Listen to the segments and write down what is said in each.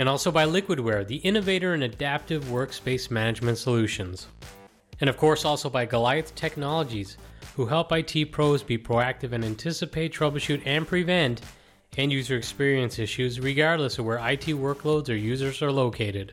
And also by Liquidware, the innovator in adaptive workspace management solutions. And of course, also by Goliath Technologies who help IT pros be proactive and anticipate, troubleshoot, and prevent end user experience issues regardless of where IT workloads or users are located.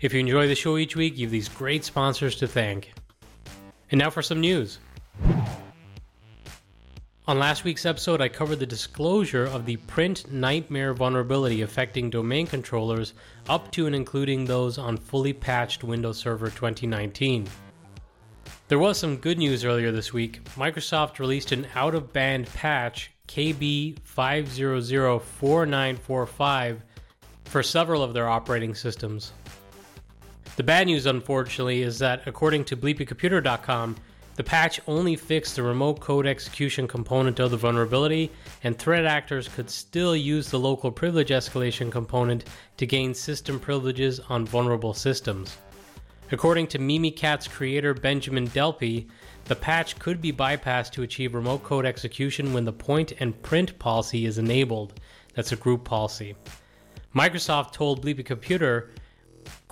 If you enjoy the show each week, you have these great sponsors to thank. And now for some news. On last week's episode, I covered the disclosure of the print nightmare vulnerability affecting domain controllers up to and including those on fully patched Windows Server 2019. There was some good news earlier this week. Microsoft released an out of band patch KB5004945 for several of their operating systems. The bad news, unfortunately, is that according to bleepingcomputer.com, the patch only fixed the remote code execution component of the vulnerability, and threat actors could still use the local privilege escalation component to gain system privileges on vulnerable systems. According to Mimikatz creator Benjamin Delpy, the patch could be bypassed to achieve remote code execution when the point and print policy is enabled. That's a group policy. Microsoft told Bleeping Computer,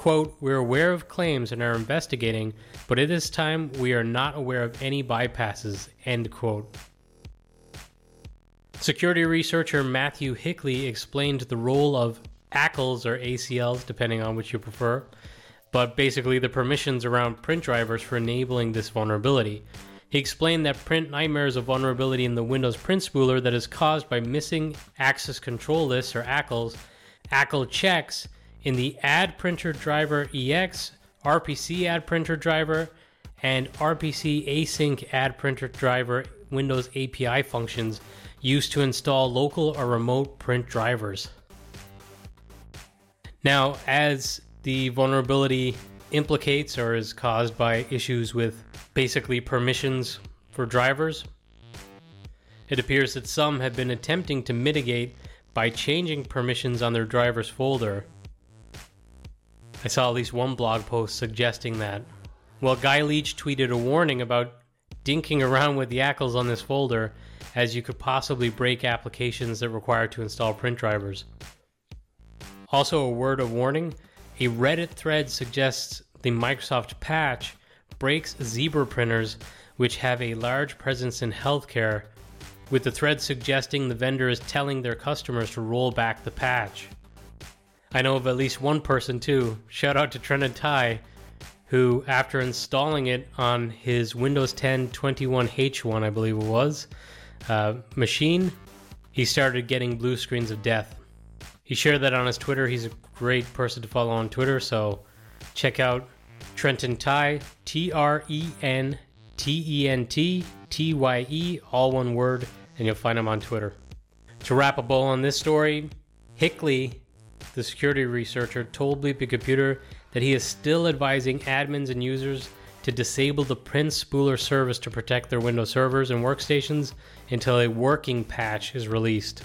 quote, We're aware of claims and are investigating, but at this time we are not aware of any bypasses, end quote. Security researcher Matthew Hickey explained the role of ACLs or ACLs, depending on which you prefer, but basically the permissions around print drivers for enabling this vulnerability. He explained that print nightmare is a vulnerability in the Windows print spooler that is caused by missing access control lists or ACLs, ACL checks in the add printer driver EX, RPC add printer driver, and RPC async add printer driver Windows API functions used to install local or remote print drivers. Now, as the vulnerability implicates or is caused by issues with basically permissions for drivers. It appears that some have been attempting to mitigate by changing permissions on their driver's folder. I saw at least one blog post suggesting that. Well, Guy Leech tweeted a warning about dinking around with the ACLs on this folder as you could possibly break applications that require to install print drivers. Also, a word of warning a Reddit thread suggests the Microsoft patch breaks Zebra printers, which have a large presence in healthcare, with the thread suggesting the vendor is telling their customers to roll back the patch. I know of at least one person, too. Shout out to Trentent Tye, who, after installing it on his Windows 10 21H1, I believe it was, uh, machine, he started getting blue screens of death. He shared that on his Twitter. He's a great person to follow on Twitter, so check out Trentent Tye, T R E N T E N T T Y E, all one word, and you'll find him on Twitter. To wrap a bow on this story, Hickey, the security researcher, told Bleeping Computer that he is still advising admins and users to disable the print spooler service to protect their Windows servers and workstations until a working patch is released.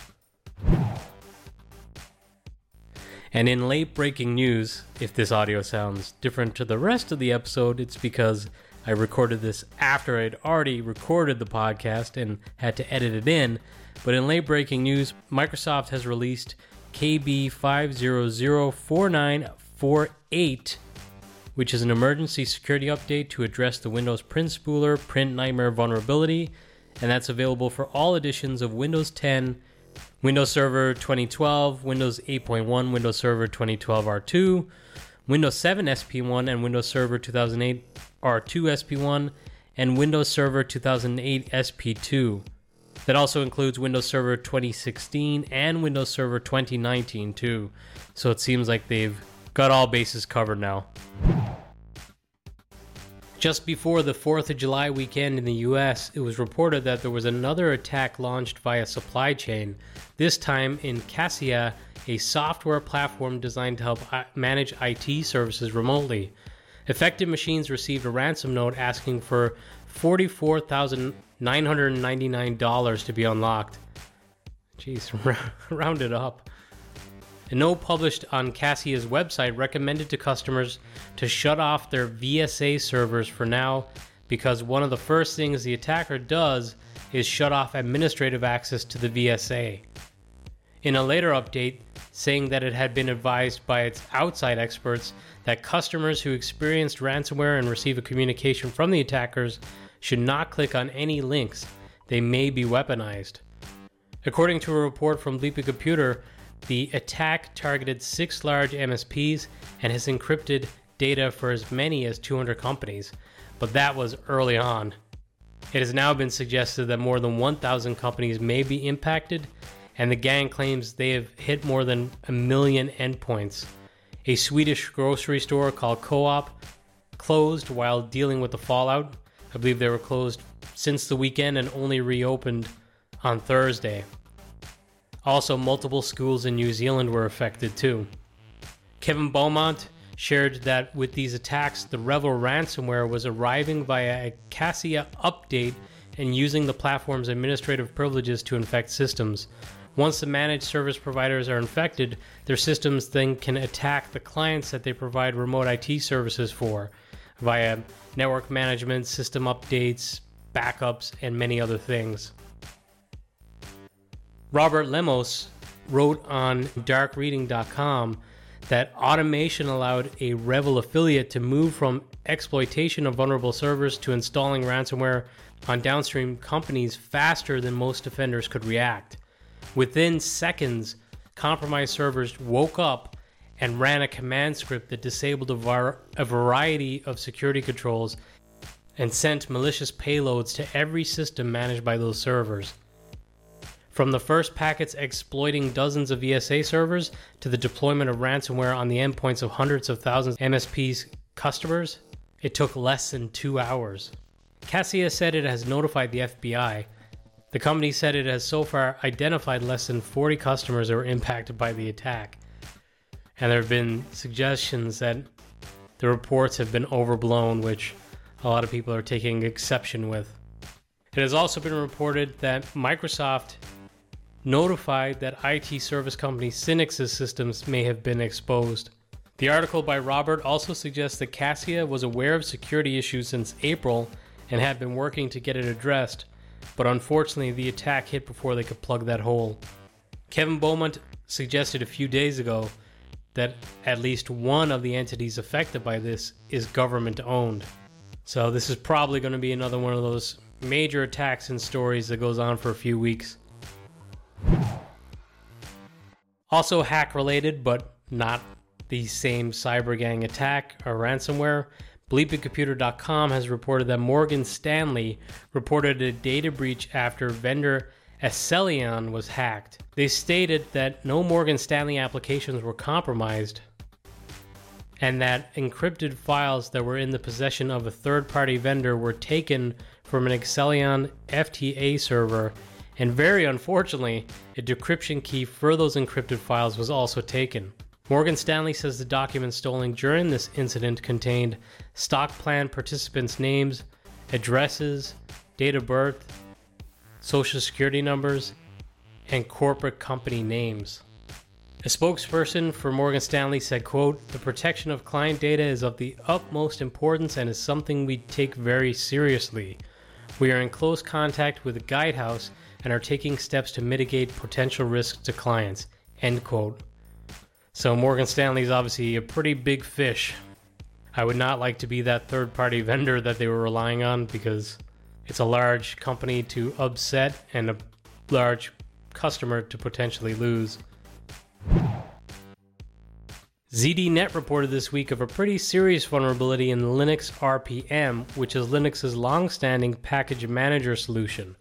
And in late breaking news, if this audio sounds different to the rest of the episode, it's because I recorded this after I'd already recorded the podcast and had to edit it in. But in late breaking news, Microsoft has released KB5004948, which is an emergency security update to address the Windows Print Spooler Print Nightmare vulnerability, and that's available for all editions of Windows 10 Windows Server 2012, Windows 8.1, Windows Server 2012 R2, Windows 7 SP1, and Windows Server 2008 R2 SP1, and Windows Server 2008 SP2. That also includes Windows Server 2016 and Windows Server 2019 too. So it seems like they've got all bases covered now. Just before the 4th of July weekend in the US, it was reported that there was another attack launched via supply chain, this time in Kaseya a software platform designed to help uh, manage IT services remotely. Affected machines received a ransom note asking for $44,999 to be unlocked. Jeez, round it up. A note published on Kaseya's website recommended to customers to shut off their VSA servers for now because one of the first things the attacker does is shut off administrative access to the VSA. In a later update, saying that it had been advised by its outside experts that customers who experienced ransomware and receive a communication from the attackers should not click on any links, they may be weaponized. According to a report from Bleeping Computer, the attack targeted six large MSPs and has encrypted data for as many as 200 companies, but that was early on. It has now been suggested that more than 1,000 companies may be impacted, and the gang claims they have hit more than a million endpoints. A Swedish grocery store called Co-op closed while dealing with the fallout. I believe they were closed since the weekend and only reopened on Thursday. Also, multiple schools in New Zealand were affected too. Kevin Beaumont shared that with these attacks, the REvil ransomware was arriving via a Kaseya update and using the platform's administrative privileges to infect systems. Once the managed service providers are infected, their systems then can attack the clients that they provide remote IT services for via network management, system updates, backups, and many other things. Robert Lemos wrote on darkreading.com that automation allowed a REvil affiliate to move from exploitation of vulnerable servers to installing ransomware on downstream companies faster than most defenders could react. Within seconds, compromised servers woke up and ran a command script that disabled a, var- a variety of security controls and sent malicious payloads to every system managed by those servers. From the first packets exploiting dozens of VSA servers to the deployment of ransomware on the endpoints of hundreds of thousands of MSP's customers, it took less than two hours. Kaseya said it has notified the FBI. The company said it has so far identified less than 40 customers that were impacted by the attack. And there have been suggestions that the reports have been overblown, which a lot of people are taking exception with. It has also been reported that Microsoft notified that IT service company Synnex's systems may have been exposed. The article by Robert also suggests that Kaseya was aware of security issues since April and had been working to get it addressed, but unfortunately the attack hit before they could plug that hole. Kevin Beaumont suggested a few days ago that at least one of the entities affected by this is government owned. So this is probably going to be another one of those major attacks and stories that goes on for a few weeks. Also, hack related, but not the same cyber gang attack or ransomware. BleepingComputer.com has reported that Morgan Stanley reported a data breach after vendor Accellion was hacked. They stated that no Morgan Stanley applications were compromised and that encrypted files that were in the possession of a third party vendor were taken from an Accellion FTA server and very unfortunately, a decryption key for those encrypted files was also taken. Morgan Stanley says the documents stolen during this incident contained stock plan participants' names, addresses, date of birth, social security numbers, and corporate company names. A spokesperson for Morgan Stanley said, quote, "The protection of client data is of the utmost importance and is something we take very seriously. We are in close contact with Guidehouse and are taking steps to mitigate potential risks to clients. End quote. So Morgan Stanley is obviously a pretty big fish. I would not like to be that third party vendor that they were relying on because it's a large company to upset and a large customer to potentially lose. ZDNet reported this week of a pretty serious vulnerability in Linux RPM, which is Linux's long standing package manager solution.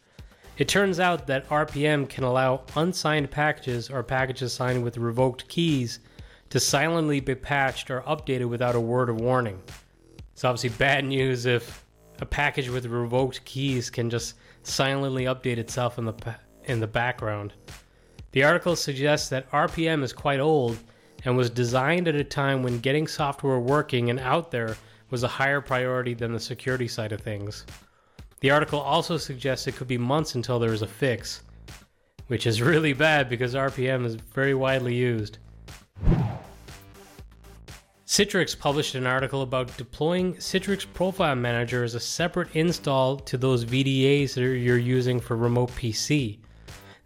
It turns out that RPM can allow unsigned packages or packages signed with revoked keys to silently be patched or updated without a word of warning. It's obviously bad news if a package with revoked keys can just silently update itself in the in the background. The article suggests that RPM is quite old and was designed at a time when getting software working and out there was a higher priority than the security side of things. The article also suggests it could be months until there is a fix, which is really bad because RPM is very widely used. Citrix published an article about deploying Citrix Profile Manager as a separate install to those VDAs that you're using for remote PC.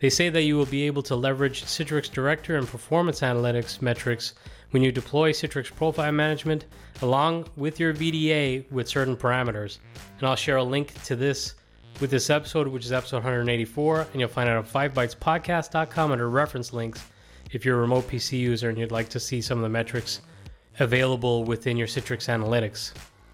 They say that you will be able to leverage Citrix Director and performance analytics metrics when you deploy Citrix Profile Management along with your VDA with certain parameters. And I'll share a link to this with this episode, which is episode 184, and you'll find it on 5bytespodcast.com under reference links if you're a remote PC user and you'd like to see some of the metrics available within your Citrix Analytics.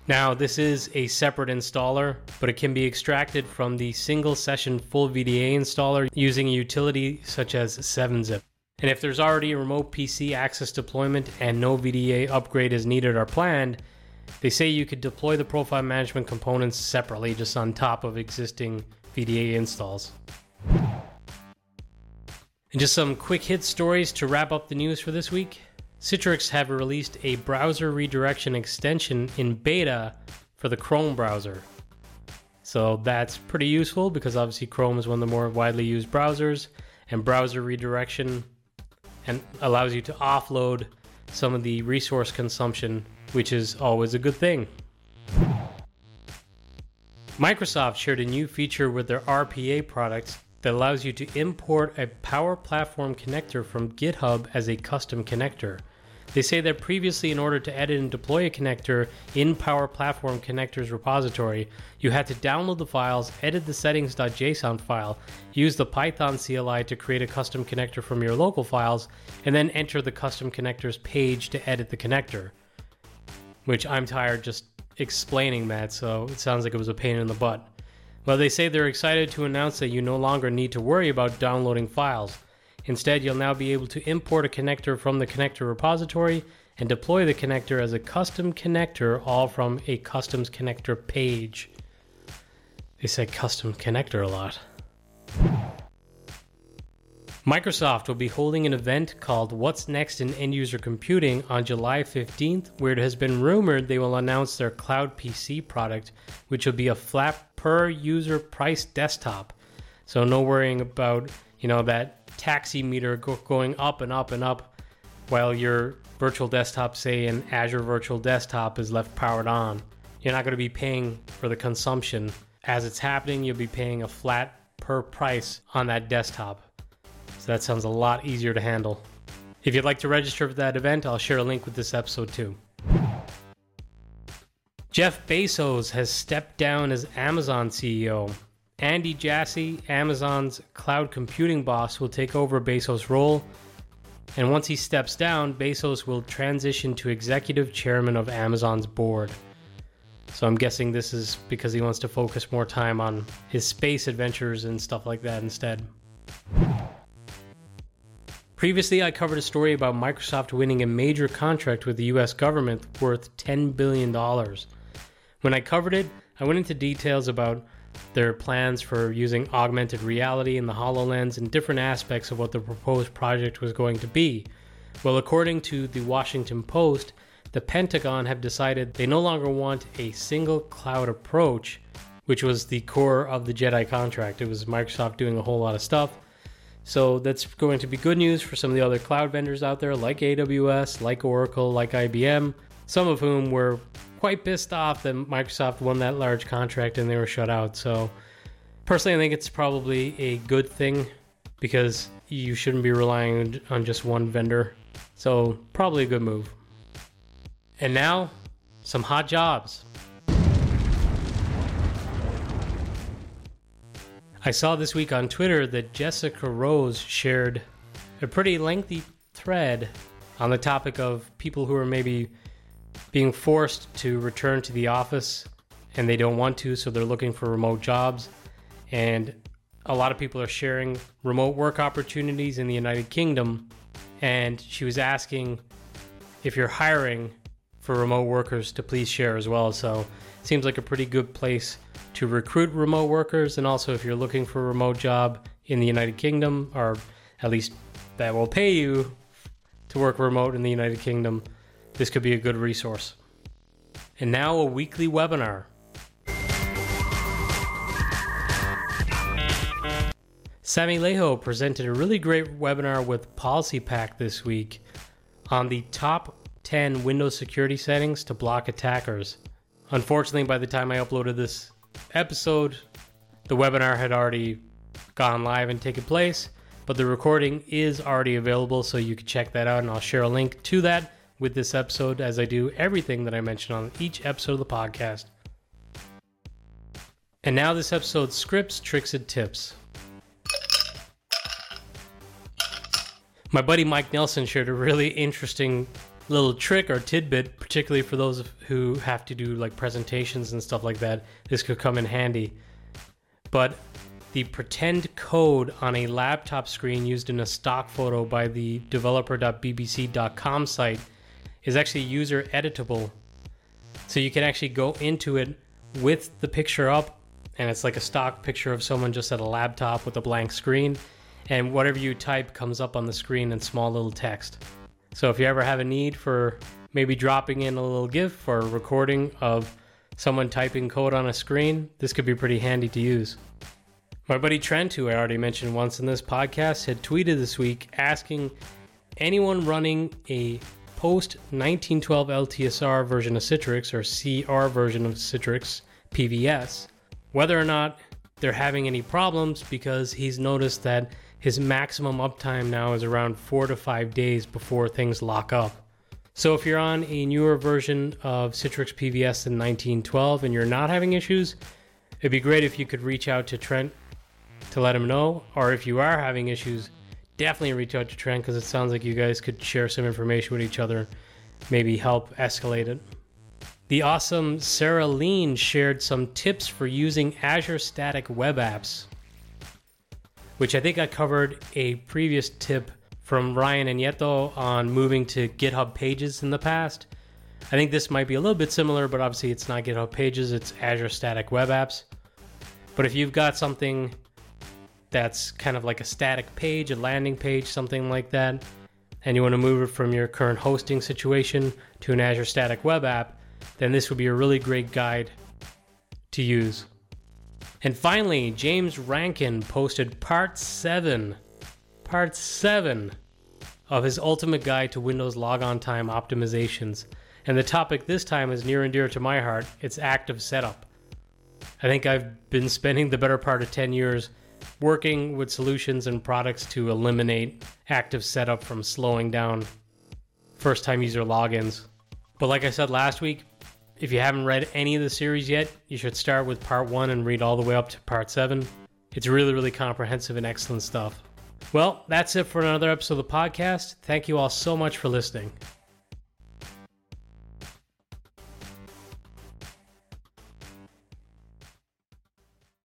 Now, this is a separate installer, but it can be extracted from the single session full VDA installer using a utility such as 7-zip. And if there's already a remote PC access deployment and no VDA upgrade is needed or planned, they say you could deploy the profile management components separately just on top of existing VDA installs. And just some quick hit stories to wrap up the news for this week. Citrix have released a browser redirection extension in beta for the Chrome browser. So that's pretty useful because obviously Chrome is one of the more widely used browsers, and browser redirection and allows you to offload some of the resource consumption, which is always a good thing. Microsoft shared a new feature with their RPA products that allows you to import a Power Platform connector from GitHub as a custom connector. They say that previously, in order to edit and deploy a connector in Power Platform Connectors repository, you had to download the files, edit the settings.json file, use the Python CLI to create a custom connector from your local files, and then enter the custom connectors page to edit the connector. Which I'm tired just explaining that, so it sounds like it was a pain in the butt. Well, they say they're excited to announce that you no longer need to worry about downloading files. Instead, you'll now be able to import a connector from the connector repository and deploy the connector as a custom connector, all from a customs connector page. They say custom connector a lot. Microsoft will be holding an event called What's Next in End User Computing on July 15th, where it has been rumored they will announce their Cloud PC product, which will be a flat per user price desktop. So no worrying about, you know, that taxi meter go- going up and up and up while your virtual desktop, say an Azure Virtual Desktop, is left powered on. You're not going to be paying for the consumption. As it's happening, you'll be paying a flat per price on that desktop. So that sounds a lot easier to handle. If you'd like to register for that event, I'll share a link with this episode too. Jeff Bezos has stepped down as Amazon CEO. Andy Jassy, Amazon's cloud computing boss, will take over Bezos' role. And once he steps down, Bezos will transition to executive chairman of Amazon's board. So I'm guessing this is because he wants to focus more time on his space adventures and stuff like that instead. Previously, I covered a story about Microsoft winning a major contract with the US government worth $10 billion. When I covered it, I went into details about their plans for using augmented reality in the HoloLens and different aspects of what the proposed project was going to be. Well, according to the Washington Post, the Pentagon have decided they no longer want a single cloud approach, which was the core of the JEDI contract. It was Microsoft doing a whole lot of stuff so that's going to be good news for some of the other cloud vendors out there, like AWS, like Oracle, like IBM, some of whom were quite pissed off that Microsoft won that large contract and they were shut out. So, personally, I think it's probably a good thing because you shouldn't be relying on just one vendor. So, probably a good move. And now, some hot jobs. I saw this week on Twitter that Jessica Rose shared a pretty lengthy thread on the topic of people who are maybe being forced to return to the office and they don't want to, so they're looking for remote jobs. And a lot of people are sharing remote work opportunities in the United Kingdom. And she was asking if you're hiring for remote workers to please share as well. So it seems like a pretty good place to recruit remote workers, and also if you're looking for a remote job in the United Kingdom or at least that will pay you to work remote in the United Kingdom, this could be a good resource. And now a weekly webinar. Sami Laiho presented a really great webinar with PolicyPak this week on the top 10 Windows security settings to block attackers. Unfortunately, by the time I uploaded this episode, the webinar had already gone live and taken place, but the recording is already available, so you can check that out, and I'll share a link to that with this episode as I do everything that I mention on each episode of the podcast. And now, this episode's scripts, tricks, and tips. My buddy Mike Nelson shared a really interesting little trick or tidbit, particularly for those who have to do like presentations and stuff like that. This could come in handy. But the pretend code on a laptop screen used in a stock photo by the developer.bbc.com site is actually user editable. So you can actually go into it with the picture up, and it's like a stock picture of someone just at a laptop with a blank screen, and whatever you type comes up on the screen in small little text. So if you ever have a need for maybe dropping in a little GIF or a recording of someone typing code on a screen, this could be pretty handy to use. My buddy Trent, who I already mentioned once in this podcast, had tweeted this week asking anyone running a post 1912 LTSR version of Citrix or CR version of Citrix PVS whether or not they're having any problems because he's noticed that his maximum uptime now is around four to five days before things lock up. So if you're on a newer version of Citrix PVS than 1912 and you're not having issues, it'd be great if you could reach out to Trent to let him know. Or if you are having issues, definitely reach out to Trent because it sounds like you guys could share some information with each other, maybe help escalate it. The awesome Sarah Lean shared some tips for using Azure Static Web Apps which I think I covered a previous tip from Ryan and Yeto on moving to GitHub Pages in the past. I think this might be a little bit similar, but obviously it's not GitHub Pages, it's Azure Static Web Apps. But if you've got something that's kind of like a static page, a landing page, something like that, and you want to move it from your current hosting situation to an Azure Static Web App, then this would be a really great guide to use. And finally, James Rankin posted part 7, part 7 of his ultimate guide to Windows logon time optimizations. And the topic this time is near and dear to my heart it's active setup. I think I've been spending the better part of 10 years working with solutions and products to eliminate active setup from slowing down first time user logins. But like I said last week, if you haven't read any of the series yet, you should start with part one and read all the way up to part seven. It's really, really comprehensive and excellent stuff. Well, that's it for another episode of the podcast. Thank you all so much for listening.